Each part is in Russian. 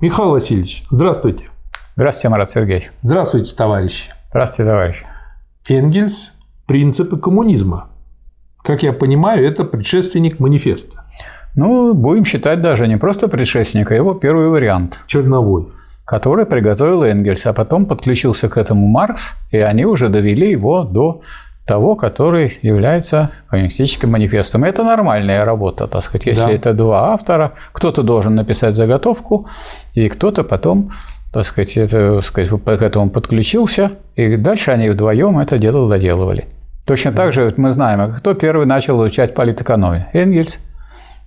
Михаил Васильевич, здравствуйте. Здравствуйте, Марат Сергеевич. Здравствуйте, товарищи. Здравствуйте, товарищ. Энгельс «Принципы коммунизма». Как я понимаю, это предшественник манифеста. Ну, будем считать даже не просто предшественник, а его первый вариант. Черновой. Который приготовил Энгельс, а потом подключился к этому Маркс, и они уже довели его до того, который является коммунистическим манифестом. Это нормальная работа, так сказать, если да. это два автора, кто-то должен написать заготовку, и кто-то потом так сказать, это, так сказать, к этому подключился, и дальше они вдвоем это дело доделывали. Точно так же мы знаем, кто первый начал изучать политэкономию. Энгельс.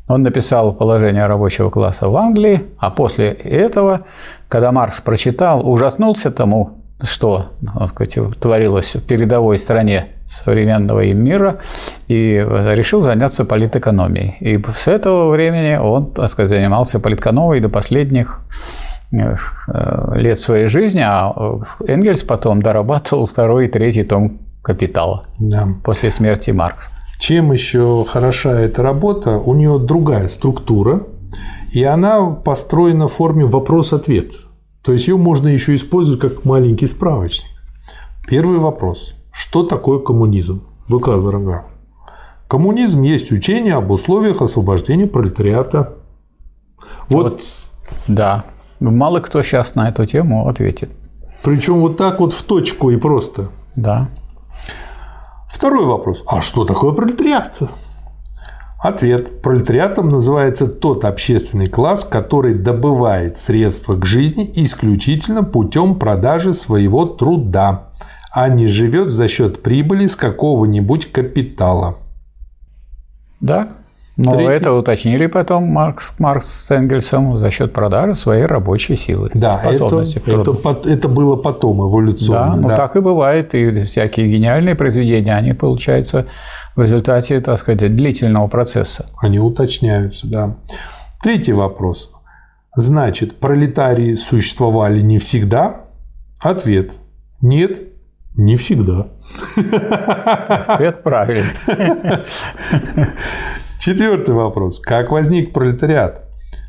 Он написал положение рабочего класса в Англии, а после этого, когда Маркс прочитал, ужаснулся тому, что так сказать, творилось в передовой стране современного им мира, и решил заняться политэкономией. И с этого времени он так сказать, занимался политэкономией до последних Э, лет своей жизни, а Энгельс потом дорабатывал второй и третий том «Капитала» да. после смерти Маркса. Чем еще хороша эта работа? У нее другая структура, и она построена в форме вопрос-ответ. То есть ее можно еще использовать как маленький справочник. Первый вопрос. Что такое коммунизм? ВК дорога. Коммунизм есть учение об условиях освобождения пролетариата. Вот, вот да, Мало кто сейчас на эту тему ответит. Причем вот так вот в точку и просто. Да. Второй вопрос. А что такое пролетариат? Ответ. Пролетариатом называется тот общественный класс, который добывает средства к жизни исключительно путем продажи своего труда, а не живет за счет прибыли с какого-нибудь капитала. Да, но Третий... это уточнили потом Маркс, Маркс с Энгельсом за счет продажи своей рабочей силы. Да, это, это, это было потом эволюционно. Да, ну да. так и бывает. И всякие гениальные произведения, они получаются в результате, так сказать, длительного процесса. Они уточняются, да. Третий вопрос. Значит, пролетарии существовали не всегда? Ответ. Нет, не всегда. Ответ правильный. Четвертый вопрос. Как возник пролетариат?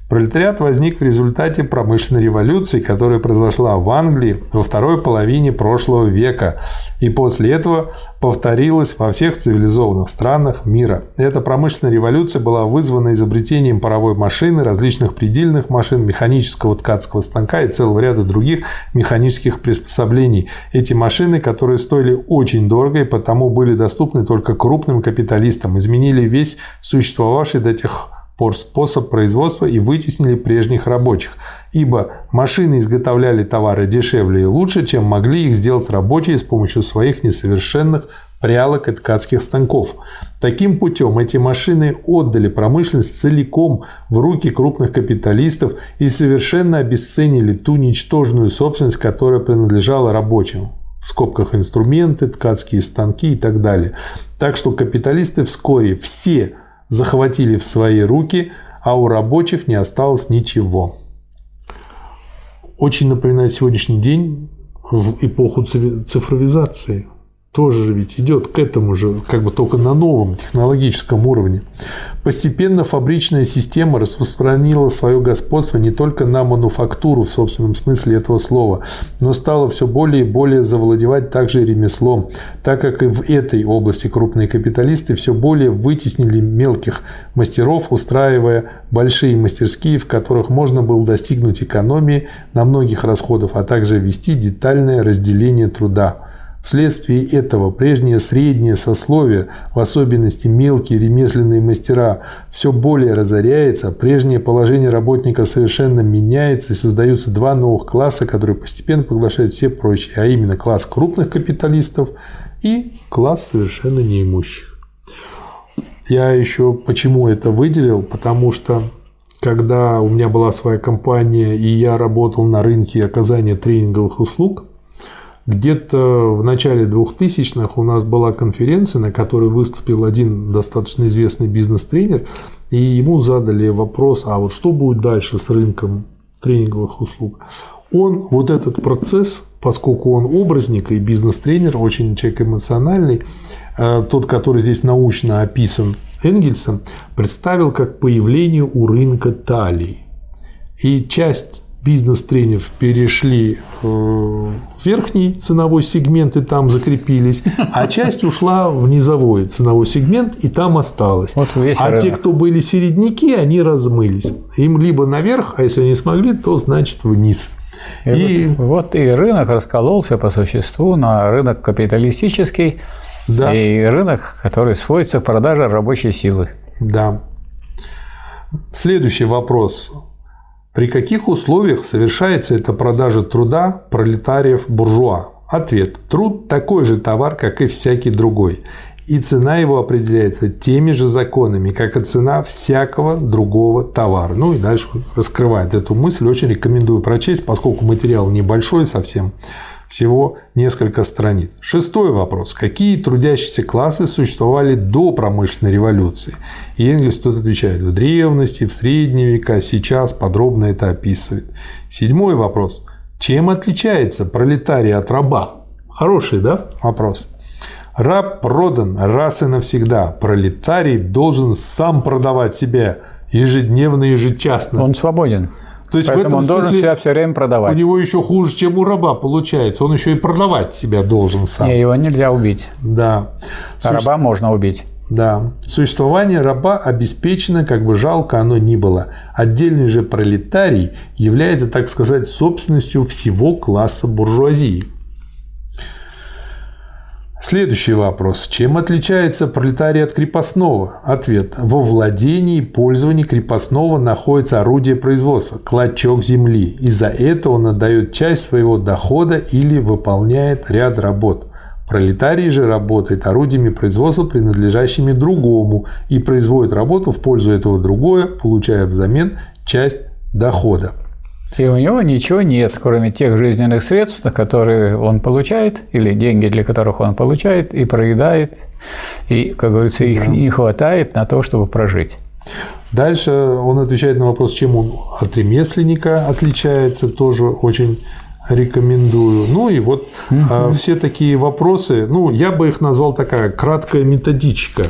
Пролетариат возник в результате промышленной революции, которая произошла в Англии во второй половине прошлого века и после этого повторилась во всех цивилизованных странах мира. Эта промышленная революция была вызвана изобретением паровой машины, различных предельных машин, механического ткацкого станка и целого ряда других механических приспособлений. Эти машины, которые стоили очень дорого и потому были доступны только крупным капиталистам, изменили весь существовавший до тех пор способ производства и вытеснили прежних рабочих, ибо машины изготовляли товары дешевле и лучше, чем могли их сделать рабочие с помощью своих несовершенных прялок и ткацких станков. Таким путем эти машины отдали промышленность целиком в руки крупных капиталистов и совершенно обесценили ту ничтожную собственность, которая принадлежала рабочим в скобках инструменты, ткацкие станки и так далее. Так что капиталисты вскоре все захватили в свои руки, а у рабочих не осталось ничего. Очень напоминает сегодняшний день в эпоху цифровизации – тоже ведь идет к этому же, как бы только на новом технологическом уровне. Постепенно фабричная система распространила свое господство не только на мануфактуру в собственном смысле этого слова, но стала все более и более завладевать также ремеслом, так как и в этой области крупные капиталисты все более вытеснили мелких мастеров, устраивая большие мастерские, в которых можно было достигнуть экономии на многих расходах, а также вести детальное разделение труда. Вследствие этого прежнее среднее сословие, в особенности мелкие ремесленные мастера, все более разоряется, прежнее положение работника совершенно меняется и создаются два новых класса, которые постепенно поглощают все прочие, а именно класс крупных капиталистов и класс совершенно неимущих. Я еще почему это выделил, потому что когда у меня была своя компания и я работал на рынке оказания тренинговых услуг, где-то в начале 2000-х у нас была конференция, на которой выступил один достаточно известный бизнес-тренер, и ему задали вопрос, а вот что будет дальше с рынком тренинговых услуг? Он вот этот процесс, поскольку он образник и бизнес-тренер, очень человек эмоциональный, э, тот, который здесь научно описан Энгельсом, представил как появление у рынка талии. И часть бизнес-тренеров перешли э, в верхний ценовой сегмент и там закрепились, а часть ушла в низовой ценовой сегмент и там осталась. Вот а рынок. те, кто были середняки, они размылись. Им либо наверх, а если не смогли, то значит вниз. И, и... Вот, вот и рынок раскололся по существу на рынок капиталистический да. и рынок, который сводится к продаже рабочей силы. Да. Следующий вопрос. При каких условиях совершается эта продажа труда пролетариев-буржуа? Ответ. Труд – такой же товар, как и всякий другой. И цена его определяется теми же законами, как и цена всякого другого товара. Ну и дальше раскрывает эту мысль. Очень рекомендую прочесть, поскольку материал небольшой совсем всего несколько страниц. Шестой вопрос. Какие трудящиеся классы существовали до промышленной революции? И Энгельс тут отвечает. В древности, в средние века, сейчас подробно это описывает. Седьмой вопрос. Чем отличается пролетарий от раба? Хороший, да, вопрос? Раб продан раз и навсегда. Пролетарий должен сам продавать себя ежедневно, ежечасно. Он свободен. То есть Поэтому в этом он смысле должен себя все время продавать. У него еще хуже, чем у раба получается. Он еще и продавать себя должен сам. Не, его нельзя убить. Да. А Суще... раба можно убить. Да. Существование раба обеспечено, как бы жалко оно ни было. Отдельный же пролетарий является, так сказать, собственностью всего класса буржуазии. Следующий вопрос. Чем отличается пролетарий от крепостного? Ответ. Во владении и пользовании крепостного находится орудие производства – клочок земли. Из-за этого он отдает часть своего дохода или выполняет ряд работ. Пролетарий же работает орудиями производства, принадлежащими другому, и производит работу в пользу этого другое, получая взамен часть дохода. И у него ничего нет, кроме тех жизненных средств, на которые он получает, или деньги, для которых он получает, и проедает, и, как говорится, их да. не хватает на то, чтобы прожить. Дальше он отвечает на вопрос, чем он от ремесленника отличается, тоже очень рекомендую. Ну и вот угу. все такие вопросы, ну, я бы их назвал такая краткая методичка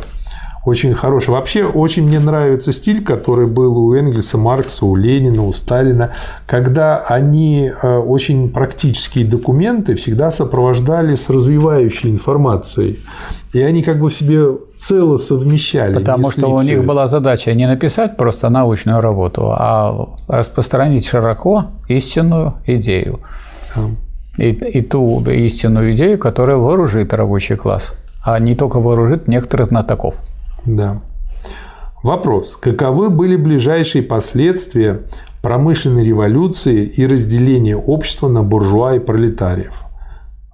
очень хороший. Вообще, очень мне нравится стиль, который был у Энгельса, Маркса, у Ленина, у Сталина, когда они э, очень практические документы всегда сопровождали с развивающей информацией. И они как бы в себе цело совмещали. Потому что у них была задача не написать просто научную работу, а распространить широко истинную идею. Да. И, и ту истинную идею, которая вооружит рабочий класс, а не только вооружит некоторых знатоков. Да. Вопрос. Каковы были ближайшие последствия промышленной революции и разделения общества на буржуа и пролетариев?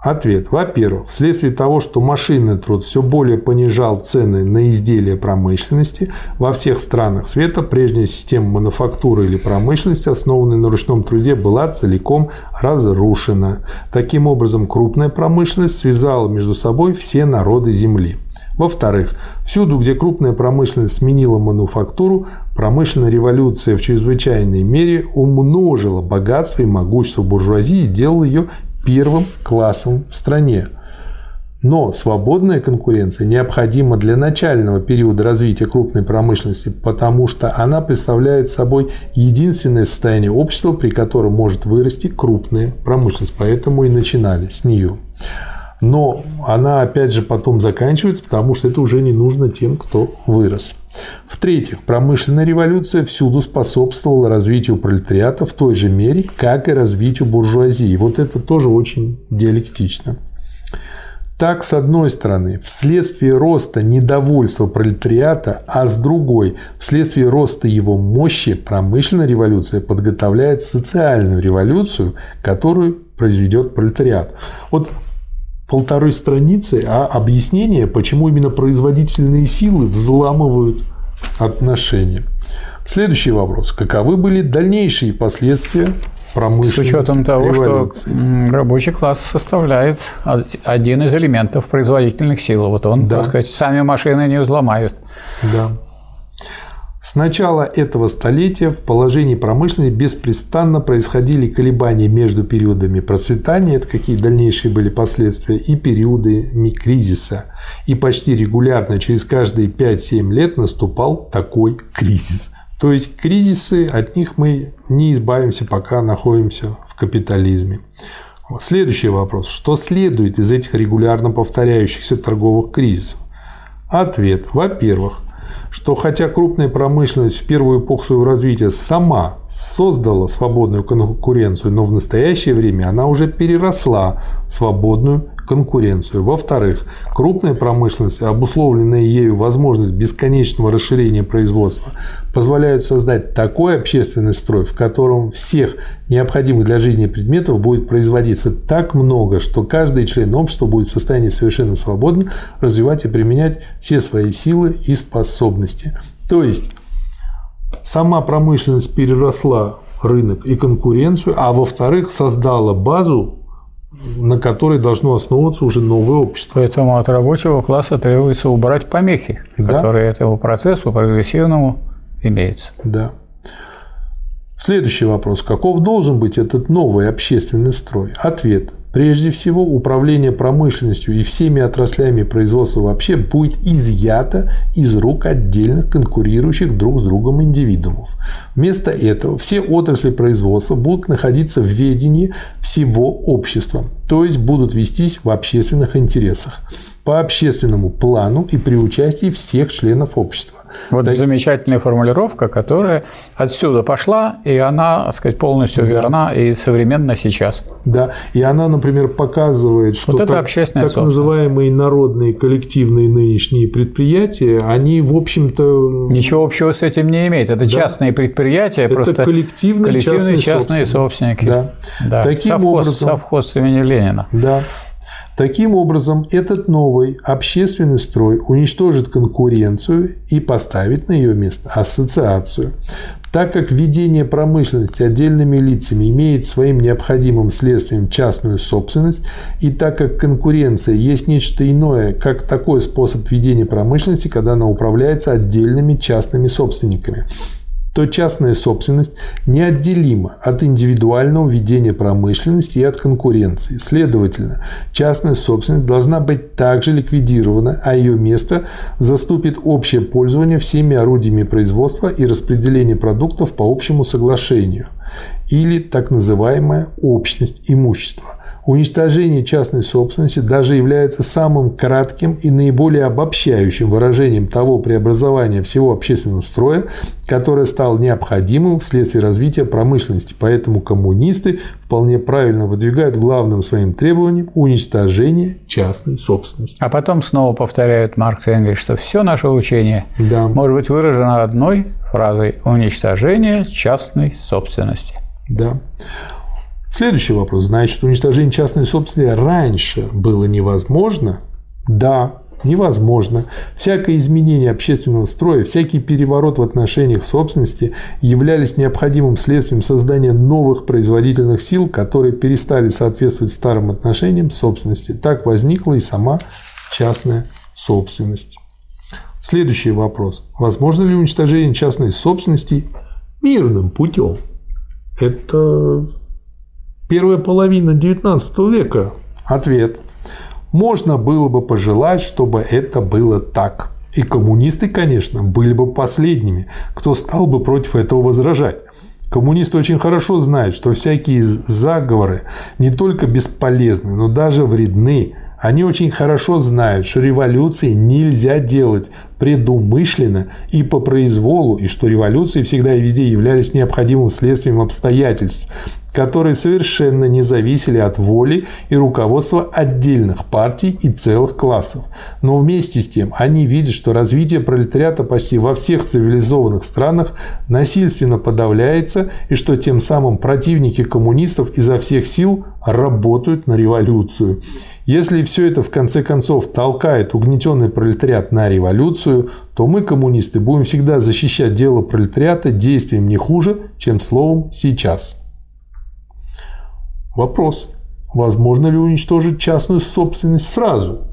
Ответ. Во-первых, вследствие того, что машинный труд все более понижал цены на изделия промышленности, во всех странах света прежняя система мануфактуры или промышленности, основанная на ручном труде, была целиком разрушена. Таким образом, крупная промышленность связала между собой все народы Земли. Во-вторых, всюду, где крупная промышленность сменила мануфактуру, промышленная революция в чрезвычайной мере умножила богатство и могущество буржуазии и сделала ее первым классом в стране. Но свободная конкуренция необходима для начального периода развития крупной промышленности, потому что она представляет собой единственное состояние общества, при котором может вырасти крупная промышленность. Поэтому и начинали с нее но она опять же потом заканчивается, потому что это уже не нужно тем, кто вырос. В-третьих, промышленная революция всюду способствовала развитию пролетариата в той же мере, как и развитию буржуазии. Вот это тоже очень диалектично. Так, с одной стороны, вследствие роста недовольства пролетариата, а с другой, вследствие роста его мощи, промышленная революция подготовляет социальную революцию, которую произведет пролетариат. Вот полторы страницы, а объяснение, почему именно производительные силы взламывают отношения. Следующий вопрос. Каковы были дальнейшие последствия промышленной С учетом того, революции? что рабочий класс составляет один из элементов производительных сил. Вот он, да. так сказать, сами машины не взломают. Да. С начала этого столетия в положении промышленности беспрестанно происходили колебания между периодами процветания, это какие дальнейшие были последствия, и периодами кризиса. И почти регулярно через каждые 5-7 лет наступал такой кризис. То есть кризисы, от них мы не избавимся, пока находимся в капитализме. Следующий вопрос. Что следует из этих регулярно повторяющихся торговых кризисов? Ответ. Во-первых, что хотя крупная промышленность в первую эпоху своего развития сама создала свободную конкуренцию, но в настоящее время она уже переросла свободную конкуренцию. Во-вторых, крупная промышленность, обусловленная ею возможность бесконечного расширения производства, позволяют создать такой общественный строй, в котором всех необходимых для жизни предметов будет производиться так много, что каждый член общества будет в состоянии совершенно свободно развивать и применять все свои силы и способности. То есть сама промышленность переросла рынок и конкуренцию, а во-вторых, создала базу на которой должно основываться уже новое общество. Поэтому от рабочего класса требуется убрать помехи, да? которые этому процессу прогрессивному имеются. Да. Следующий вопрос. Каков должен быть этот новый общественный строй? Ответ. Прежде всего, управление промышленностью и всеми отраслями производства вообще будет изъято из рук отдельных конкурирующих друг с другом индивидуумов. Вместо этого все отрасли производства будут находиться в ведении всего общества, то есть будут вестись в общественных интересах по общественному плану и при участии всех членов общества. Вот так... замечательная формулировка, которая отсюда пошла, и она, так сказать, полностью да. верна и современна сейчас. Да, и она, например, показывает, что вот так, так называемые народные коллективные нынешние предприятия, они, в общем-то... Ничего общего с этим не имеют. Это да. частные предприятия, Это просто коллективные, коллективные частные, частные собственники. Да. Да. Таким совхоз, образом... Совхоз имени Ленина. Да. Таким образом, этот новый общественный строй уничтожит конкуренцию и поставит на ее место ассоциацию. Так как введение промышленности отдельными лицами имеет своим необходимым следствием частную собственность, и так как конкуренция есть нечто иное, как такой способ ведения промышленности, когда она управляется отдельными частными собственниками – то частная собственность неотделима от индивидуального ведения промышленности и от конкуренции. Следовательно, частная собственность должна быть также ликвидирована, а ее место заступит общее пользование всеми орудиями производства и распределение продуктов по общему соглашению или так называемая общность имущества – Уничтожение частной собственности даже является самым кратким и наиболее обобщающим выражением того преобразования всего общественного строя, которое стало необходимым вследствие развития промышленности. Поэтому коммунисты вполне правильно выдвигают главным своим требованием уничтожение частной собственности. А потом снова повторяют Маркс и Энгельс, что все наше учение да. может быть выражено одной фразой «уничтожение частной собственности». Да. Следующий вопрос. Значит, уничтожение частной собственности раньше было невозможно? Да, невозможно. Всякое изменение общественного строя, всякий переворот в отношениях собственности являлись необходимым следствием создания новых производительных сил, которые перестали соответствовать старым отношениям собственности. Так возникла и сама частная собственность. Следующий вопрос. Возможно ли уничтожение частной собственности мирным путем? Это Первая половина XIX века? Ответ. Можно было бы пожелать, чтобы это было так. И коммунисты, конечно, были бы последними, кто стал бы против этого возражать. Коммунисты очень хорошо знают, что всякие заговоры не только бесполезны, но даже вредны. Они очень хорошо знают, что революции нельзя делать предумышленно и по произволу, и что революции всегда и везде являлись необходимым следствием обстоятельств, которые совершенно не зависели от воли и руководства отдельных партий и целых классов. Но вместе с тем они видят, что развитие пролетариата почти во всех цивилизованных странах насильственно подавляется и что тем самым противники коммунистов изо всех сил работают на революцию. Если все это в конце концов толкает угнетенный пролетариат на революцию, то мы, коммунисты, будем всегда защищать дело пролетариата действием не хуже, чем словом сейчас. Вопрос. Возможно ли уничтожить частную собственность сразу?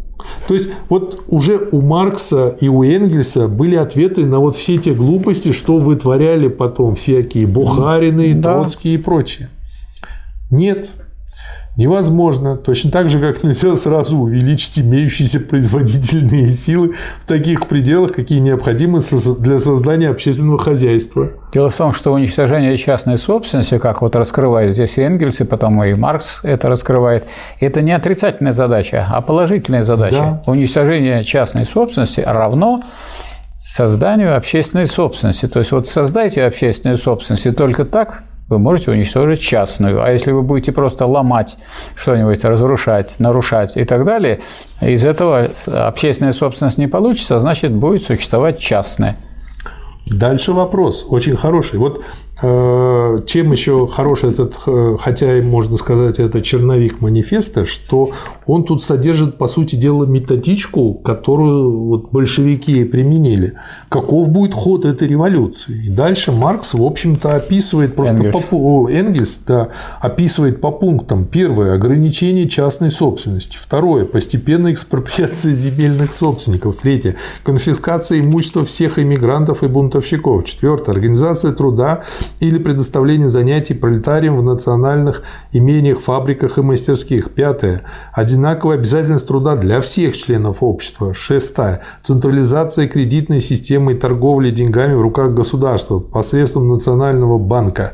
То есть вот уже у Маркса и у Энгельса были ответы на вот все те глупости, что вытворяли потом всякие Бухарины, да. Троцкие и прочие. Нет. Невозможно. Точно так же, как нельзя сразу увеличить имеющиеся производительные силы в таких пределах, какие необходимы для создания общественного хозяйства. Дело в том, что уничтожение частной собственности, как вот раскрывает здесь Энгельс, и потом и Маркс это раскрывает, это не отрицательная задача, а положительная задача. Да. Уничтожение частной собственности равно созданию общественной собственности. То есть вот создайте общественную собственность, и только так вы можете уничтожить частную. А если вы будете просто ломать что-нибудь, разрушать, нарушать и так далее, из этого общественная собственность не получится, значит, будет существовать частная. Дальше вопрос, очень хороший. Вот чем еще хороший этот, э, хотя можно сказать, это черновик манифеста, что он тут содержит, по сути дела, методичку, которую вот большевики применили. Каков будет ход этой революции? И дальше Маркс, в общем-то, описывает просто Энгельс, по, Энгельс да, описывает по пунктам. Первое – ограничение частной собственности. Второе – постепенная экспроприация земельных собственников. Третье – конфискация имущества всех иммигрантов и бунтовщиков. Четвертое – организация труда или предоставление занятий пролетариям в национальных имениях, фабриках и мастерских. Пятое – одинаковая обязательность труда для всех членов общества. Шестая. Централизация кредитной системы и торговли деньгами в руках государства посредством Национального банка.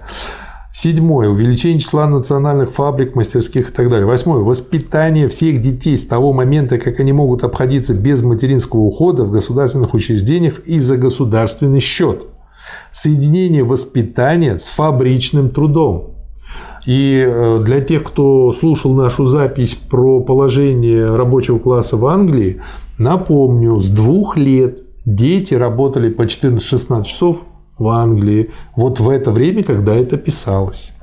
Седьмое. Увеличение числа национальных фабрик, мастерских и так далее. Восьмое. Воспитание всех детей с того момента, как они могут обходиться без материнского ухода в государственных учреждениях и за государственный счет. Соединение воспитания с фабричным трудом. И э, для тех, кто слушал нашу запись про положение рабочего класса в Англии, напомню, с двух лет дети работали по 14-16 часов в Англии, вот в это время, когда это писалось.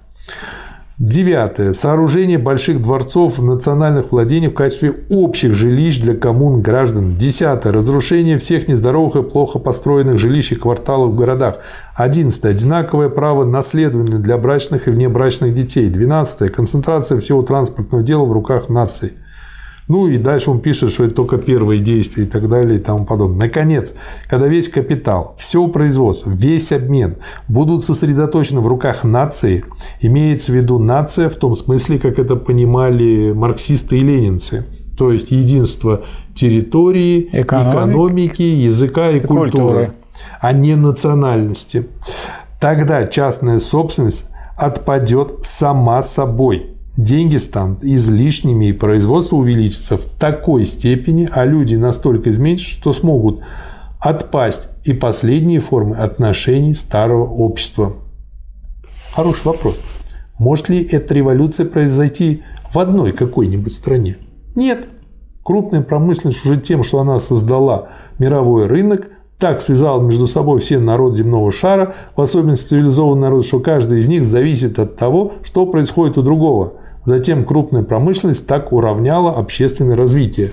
Девятое. Сооружение больших дворцов в национальных владениях в качестве общих жилищ для коммун граждан. Десятое. Разрушение всех нездоровых и плохо построенных жилищ и кварталов в городах. Одиннадцатое. Одинаковое право наследования для брачных и внебрачных детей. Двенадцатое. Концентрация всего транспортного дела в руках наций. Ну и дальше он пишет, что это только первые действия и так далее и тому подобное. Наконец, когда весь капитал, все производство, весь обмен будут сосредоточены в руках нации, имеется в виду нация в том смысле, как это понимали марксисты и ленинцы, то есть единство территории, Экономик, экономики, языка и, и культуры, культуры, а не национальности. Тогда частная собственность отпадет сама собой – деньги станут излишними и производство увеличится в такой степени, а люди настолько изменятся, что смогут отпасть и последние формы отношений старого общества. Хороший вопрос. Может ли эта революция произойти в одной какой-нибудь стране? Нет. Крупная промышленность уже тем, что она создала мировой рынок, так связала между собой все народы земного шара, в особенности цивилизованный народ, что каждый из них зависит от того, что происходит у другого – Затем крупная промышленность так уравняла общественное развитие.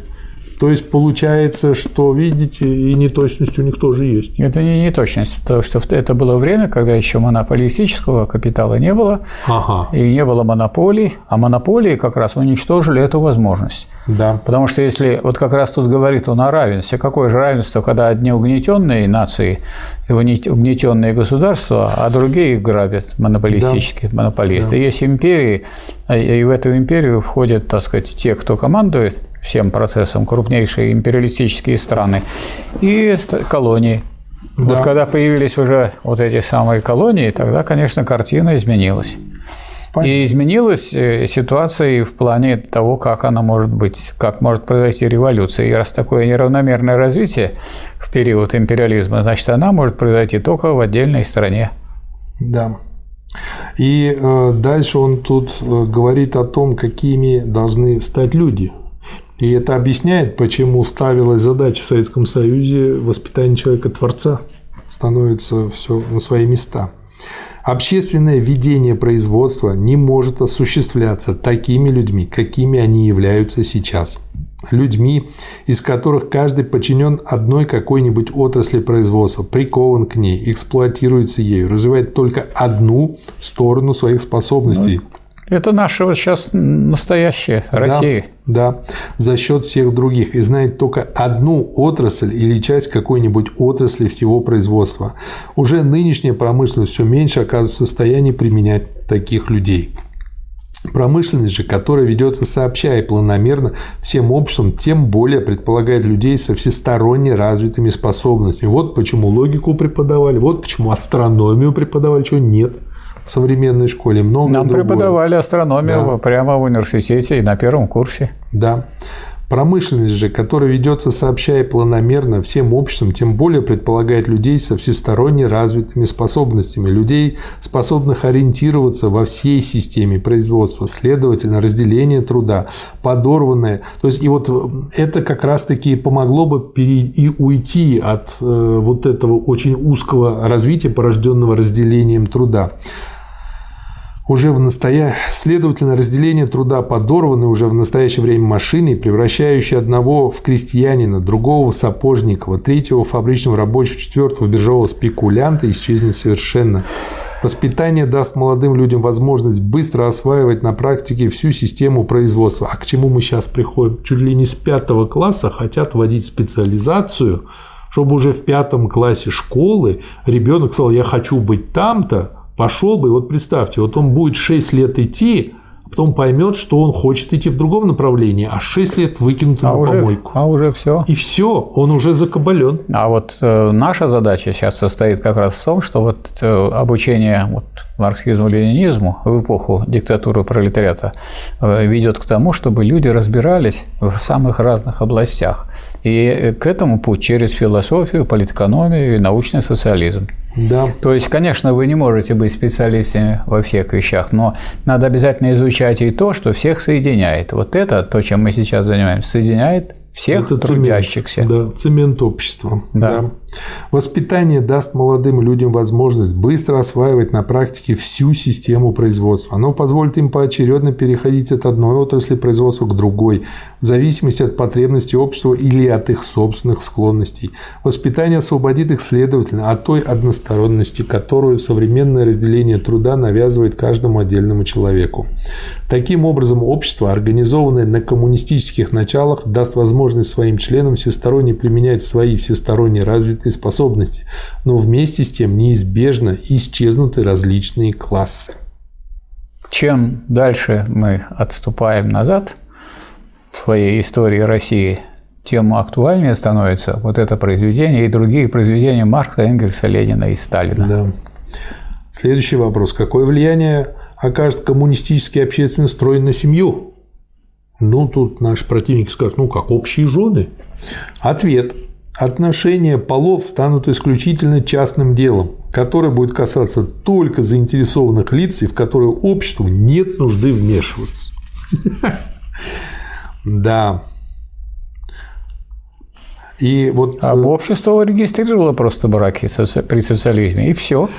То есть получается, что, видите, и неточность у них тоже есть. Это не неточность, потому что это было время, когда еще монополистического капитала не было, ага. и не было монополий, а монополии как раз уничтожили эту возможность. Да. Потому что если вот как раз тут говорит он о равенстве, какое же равенство, когда одни угнетенные нации и угнетенные государства, а другие их грабят монополистические да. монополисты. Да. Есть империи, и в эту империю входят, так сказать, те, кто командует всем процессом крупнейшие империалистические страны и колонии. Да. Вот когда появились уже вот эти самые колонии, тогда, конечно, картина изменилась. Понятно. И изменилась э, ситуация и в плане того, как она может быть, как может произойти революция. И раз такое неравномерное развитие в период империализма, значит, она может произойти только в отдельной стране. Да. И э, дальше он тут э, говорит о том, какими должны стать люди и это объясняет, почему ставилась задача в Советском Союзе воспитание человека-творца становится все на свои места. Общественное ведение производства не может осуществляться такими людьми, какими они являются сейчас. Людьми, из которых каждый подчинен одной какой-нибудь отрасли производства, прикован к ней, эксплуатируется ею, развивает только одну сторону своих способностей. Это наша вот сейчас настоящая Россия. Да, да, за счет всех других. И знает только одну отрасль или часть какой-нибудь отрасли всего производства. Уже нынешняя промышленность все меньше оказывается в состоянии применять таких людей. Промышленность же, которая ведется сообща и планомерно всем обществом, тем более предполагает людей со всесторонне развитыми способностями. Вот почему логику преподавали, вот почему астрономию преподавали, чего нет в современной школе. Много Нам другое. преподавали астрономию да. прямо в университете и на первом курсе. Да. Промышленность же, которая ведется сообща и планомерно всем обществом, тем более предполагает людей со всесторонне развитыми способностями, людей, способных ориентироваться во всей системе производства, следовательно, разделение труда, подорванное. То есть, и вот это как раз-таки помогло бы и уйти от э, вот этого очень узкого развития, порожденного разделением труда уже в настоя... Следовательно, разделение труда подорваны уже в настоящее время машиной, превращающей одного в крестьянина, другого в сапожника, третьего в фабричного рабочего, четвертого в биржевого спекулянта исчезнет совершенно. Воспитание даст молодым людям возможность быстро осваивать на практике всю систему производства. А к чему мы сейчас приходим? Чуть ли не с пятого класса хотят вводить специализацию, чтобы уже в пятом классе школы ребенок сказал, я хочу быть там-то, пошел бы, вот представьте, вот он будет 6 лет идти, а потом поймет, что он хочет идти в другом направлении, а 6 лет выкинут а на уже, помойку. А уже все. И все, он уже закабален. А вот э, наша задача сейчас состоит как раз в том, что вот э, обучение вот, марксизму, ленинизму в эпоху диктатуры пролетариата э, ведет к тому, чтобы люди разбирались в самых разных областях. И к этому путь через философию, политэкономию и научный социализм. Да. То есть, конечно, вы не можете быть специалистами во всех вещах, но надо обязательно изучать и то, что всех соединяет. Вот это, то, чем мы сейчас занимаемся, соединяет всех Это трудящихся. Цемент, да, цемент общества. Да. да. Воспитание даст молодым людям возможность быстро осваивать на практике всю систему производства. Оно позволит им поочередно переходить от одной отрасли производства к другой, в зависимости от потребностей общества или от их собственных склонностей. Воспитание освободит их, следовательно, от той односторонности, которую современное разделение труда навязывает каждому отдельному человеку. Таким образом, общество, организованное на коммунистических началах, даст возможность своим членам всесторонне применять свои всесторонне развитые способности, но вместе с тем неизбежно исчезнут и различные классы. Чем дальше мы отступаем назад в своей истории России, тем актуальнее становится вот это произведение и другие произведения Маркса, Энгельса, Ленина и Сталина. Да. Следующий вопрос. Какое влияние окажет коммунистический общественный строй на семью? Ну, тут наши противники скажут, ну, как общие жены. Ответ. Отношения полов станут исключительно частным делом, которое будет касаться только заинтересованных лиц и в которое обществу нет нужды вмешиваться. Да. И вот... А общество регистрировало просто браки при социализме, и все.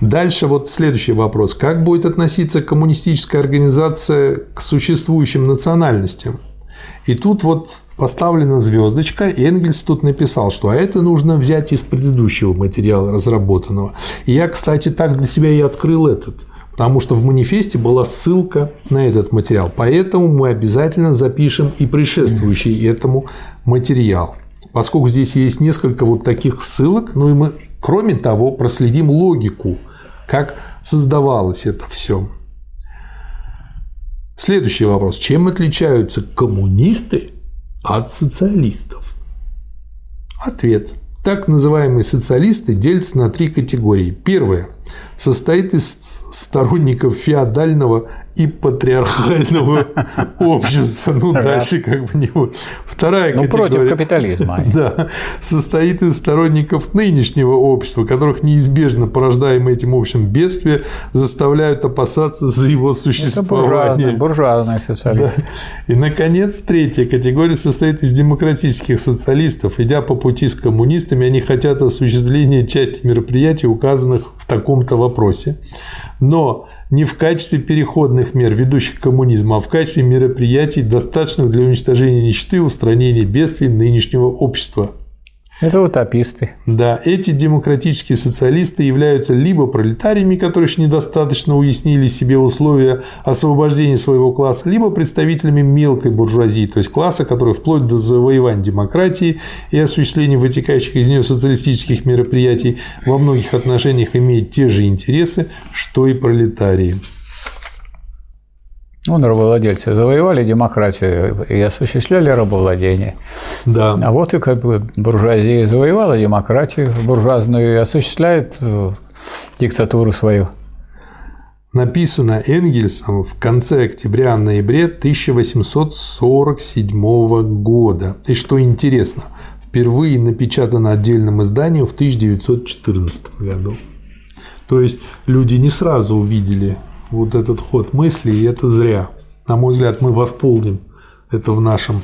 Дальше вот следующий вопрос. Как будет относиться коммунистическая организация к существующим национальностям? И тут вот поставлена звездочка, и Энгельс тут написал, что а это нужно взять из предыдущего материала разработанного. И я, кстати, так для себя и открыл этот. Потому что в манифесте была ссылка на этот материал. Поэтому мы обязательно запишем и предшествующий этому материал. Поскольку здесь есть несколько вот таких ссылок, ну и мы, кроме того, проследим логику – как создавалось это все. Следующий вопрос. Чем отличаются коммунисты от социалистов? Ответ. Так называемые социалисты делятся на три категории. Первое состоит из сторонников феодального и патриархального общества. Ну, дальше как бы не будет. Вторая ну, категория. против капитализма. Да. Состоит из сторонников нынешнего общества, которых неизбежно порождаемые этим общим бедствия заставляют опасаться за его существование. Это буржуазный, социалист. Да. И, наконец, третья категория состоит из демократических социалистов. Идя по пути с коммунистами, они хотят осуществления части мероприятий, указанных в таком-то вопросе но не в качестве переходных мер, ведущих к коммунизму, а в качестве мероприятий, достаточных для уничтожения нищеты и устранения бедствий нынешнего общества. Это утописты. Да, эти демократические социалисты являются либо пролетариями, которые еще недостаточно уяснили себе условия освобождения своего класса, либо представителями мелкой буржуазии, то есть класса, который вплоть до завоевания демократии и осуществления вытекающих из нее социалистических мероприятий во многих отношениях имеет те же интересы, что и пролетарии. Ну, рабовладельцы завоевали демократию и осуществляли рабовладение. Да. А вот и как бы буржуазия завоевала демократию буржуазную и осуществляет э, диктатуру свою. Написано Энгельсом в конце октября-ноябре 1847 года. И что интересно, впервые напечатано отдельным изданием в 1914 году. То есть люди не сразу увидели вот этот ход мысли, и это зря. На мой взгляд, мы восполним это в нашем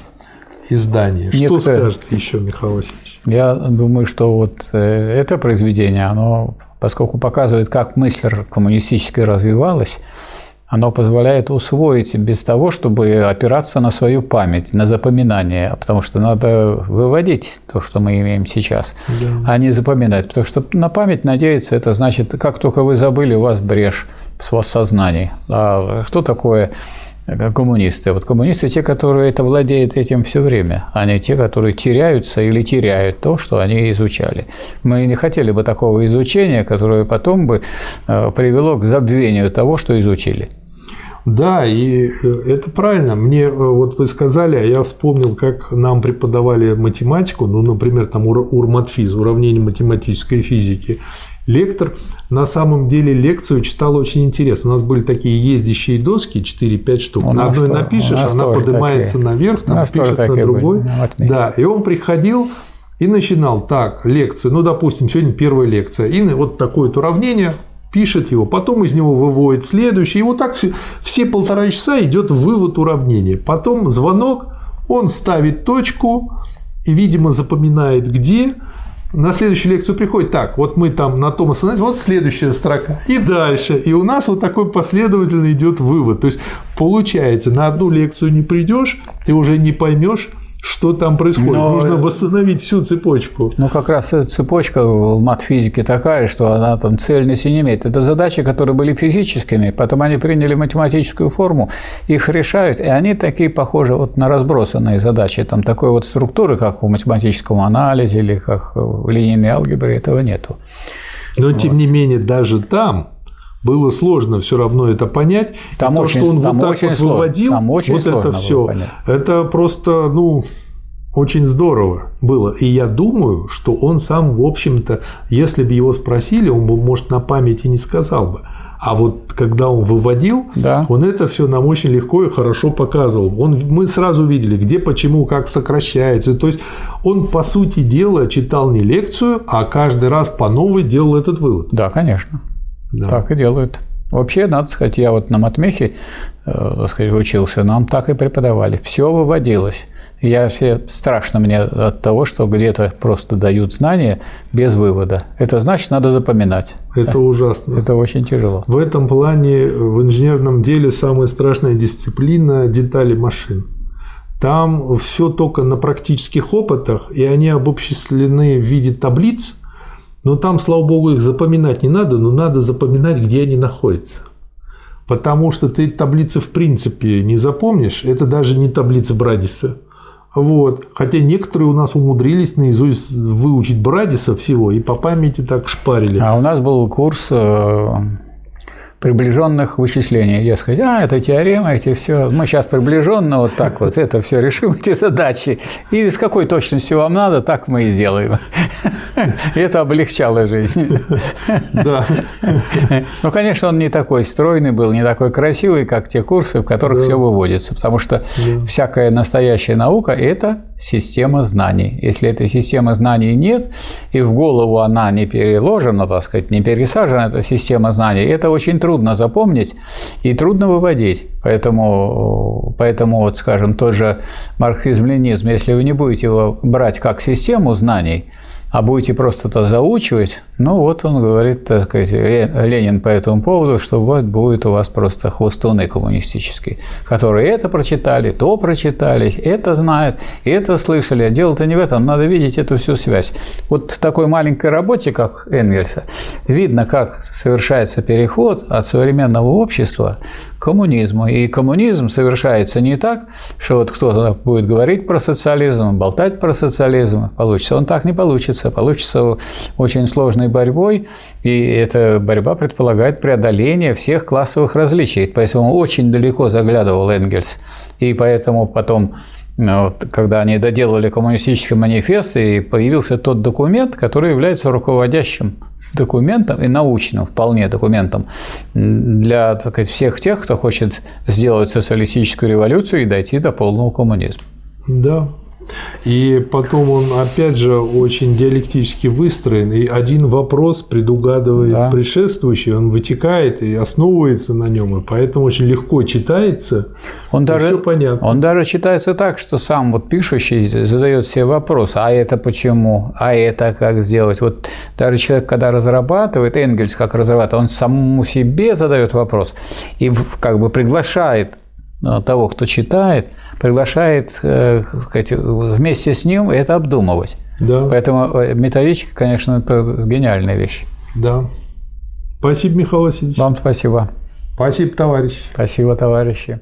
издании. Что Некоторые... скажете еще, Михаил Васильевич? Я думаю, что вот э, это произведение, оно, поскольку показывает, как мысль коммунистическая развивалась, оно позволяет усвоить без того, чтобы опираться на свою память, на запоминание, потому что надо выводить то, что мы имеем сейчас, да. а не запоминать. Потому что на память надеяться, это значит, как только вы забыли, у вас брешь в сознании. А что такое коммунисты? Вот коммунисты те, которые это владеют этим все время, а не те, которые теряются или теряют то, что они изучали. Мы не хотели бы такого изучения, которое потом бы э, привело к забвению того, что изучили. Да, и э, это правильно. Мне э, вот вы сказали, а я вспомнил, как нам преподавали математику, ну, например, там урматфиз, уравнение математической физики лектор на самом деле лекцию читал очень интересно. У нас были такие ездящие доски, 4-5 штук. У на одной напишешь, она поднимается такие. наверх, там пишет на другой. Были. Да, и он приходил и начинал так лекцию. Ну, допустим, сегодня первая лекция. И вот такое вот уравнение пишет его, потом из него выводит следующий. И вот так все полтора часа идет вывод уравнения. Потом звонок, он ставит точку и, видимо, запоминает где, на следующую лекцию приходит, так, вот мы там на том остановились, вот следующая строка, и дальше. И у нас вот такой последовательно идет вывод. То есть, получается, на одну лекцию не придешь, ты уже не поймешь, что там происходит. Но... Нужно восстановить всю цепочку. Ну, как раз эта цепочка в мат-физике такая, что она там цельности не имеет. Это задачи, которые были физическими, потом они приняли математическую форму, их решают, и они такие похожи вот на разбросанные задачи. Там такой вот структуры, как в математическом анализе или как в линейной алгебре, этого нету. Но, вот. тем не менее, даже там было сложно все равно это понять. Там и очень, то, что он вот так вот выводил, там очень вот это все, это просто, ну, очень здорово было. И я думаю, что он сам, в общем-то, если бы его спросили, он бы, может, на памяти не сказал бы. А вот когда он выводил, да. он это все нам очень легко и хорошо показывал. Он, мы сразу видели, где, почему, как сокращается. То есть он, по сути дела, читал не лекцию, а каждый раз по новой делал этот вывод. Да, конечно. Да. Так и делают. Вообще, надо сказать, я вот на матмехе э, сказать, учился, нам так и преподавали. Все выводилось. Я все страшно мне от того, что где-то просто дают знания без вывода. Это значит, надо запоминать. Это ужасно. Это очень тяжело. В этом плане в инженерном деле самая страшная дисциплина – детали машин. Там все только на практических опытах, и они обобщены в виде таблиц, но там, слава богу, их запоминать не надо, но надо запоминать, где они находятся. Потому что ты таблицы в принципе не запомнишь. Это даже не таблица Брадиса. Вот. Хотя некоторые у нас умудрились наизусть выучить Брадиса всего и по памяти так шпарили. А у нас был курс э, приближенных вычислений. Я сказать, а, это теорема, эти все. Мы сейчас приближенно вот так вот это все решим, эти задачи. И с какой точностью вам надо, так мы и сделаем. Это облегчало жизнь. Да. Ну, конечно, он не такой стройный был, не такой красивый, как те курсы, в которых да. все выводится. Потому что да. всякая настоящая наука – это система знаний. Если этой системы знаний нет, и в голову она не переложена, так сказать, не пересажена, эта система знаний, это очень трудно запомнить и трудно выводить. Поэтому, поэтому вот, скажем, тот же марксизм-ленизм, если вы не будете его брать как систему знаний, а будете просто это заучивать, ну вот он говорит, так сказать, Ленин по этому поводу, что вот будет у вас просто хвостуны коммунистические, которые это прочитали, то прочитали, это знают, это слышали. А дело-то не в этом, надо видеть эту всю связь. Вот в такой маленькой работе, как Энгельса, видно, как совершается переход от современного общества коммунизму. И коммунизм совершается не так, что вот кто-то будет говорить про социализм, болтать про социализм, получится. Он так не получится. Получится очень сложной борьбой, и эта борьба предполагает преодоление всех классовых различий. Поэтому очень далеко заглядывал Энгельс. И поэтому потом вот, когда они доделали коммунистический манифест, и появился тот документ, который является руководящим документом и научным вполне документом для так сказать, всех тех, кто хочет сделать социалистическую революцию и дойти до полного коммунизма. Да, и потом он, опять же, очень диалектически выстроен, и один вопрос предугадывает да. предшествующий, он вытекает и основывается на нем, и поэтому очень легко читается. Он даже, все понятно. Он даже читается так, что сам вот пишущий задает себе вопрос, а это почему, а это как сделать. Вот даже человек, когда разрабатывает, Энгельс как разрабатывает, он самому себе задает вопрос и как бы приглашает того, кто читает, приглашает э, сказать, вместе с ним это обдумывать. Да. Поэтому э, методичка, конечно, это гениальная вещь. Да. Спасибо, Михаил Васильевич. Вам спасибо. Спасибо, товарищ. Спасибо, товарищи.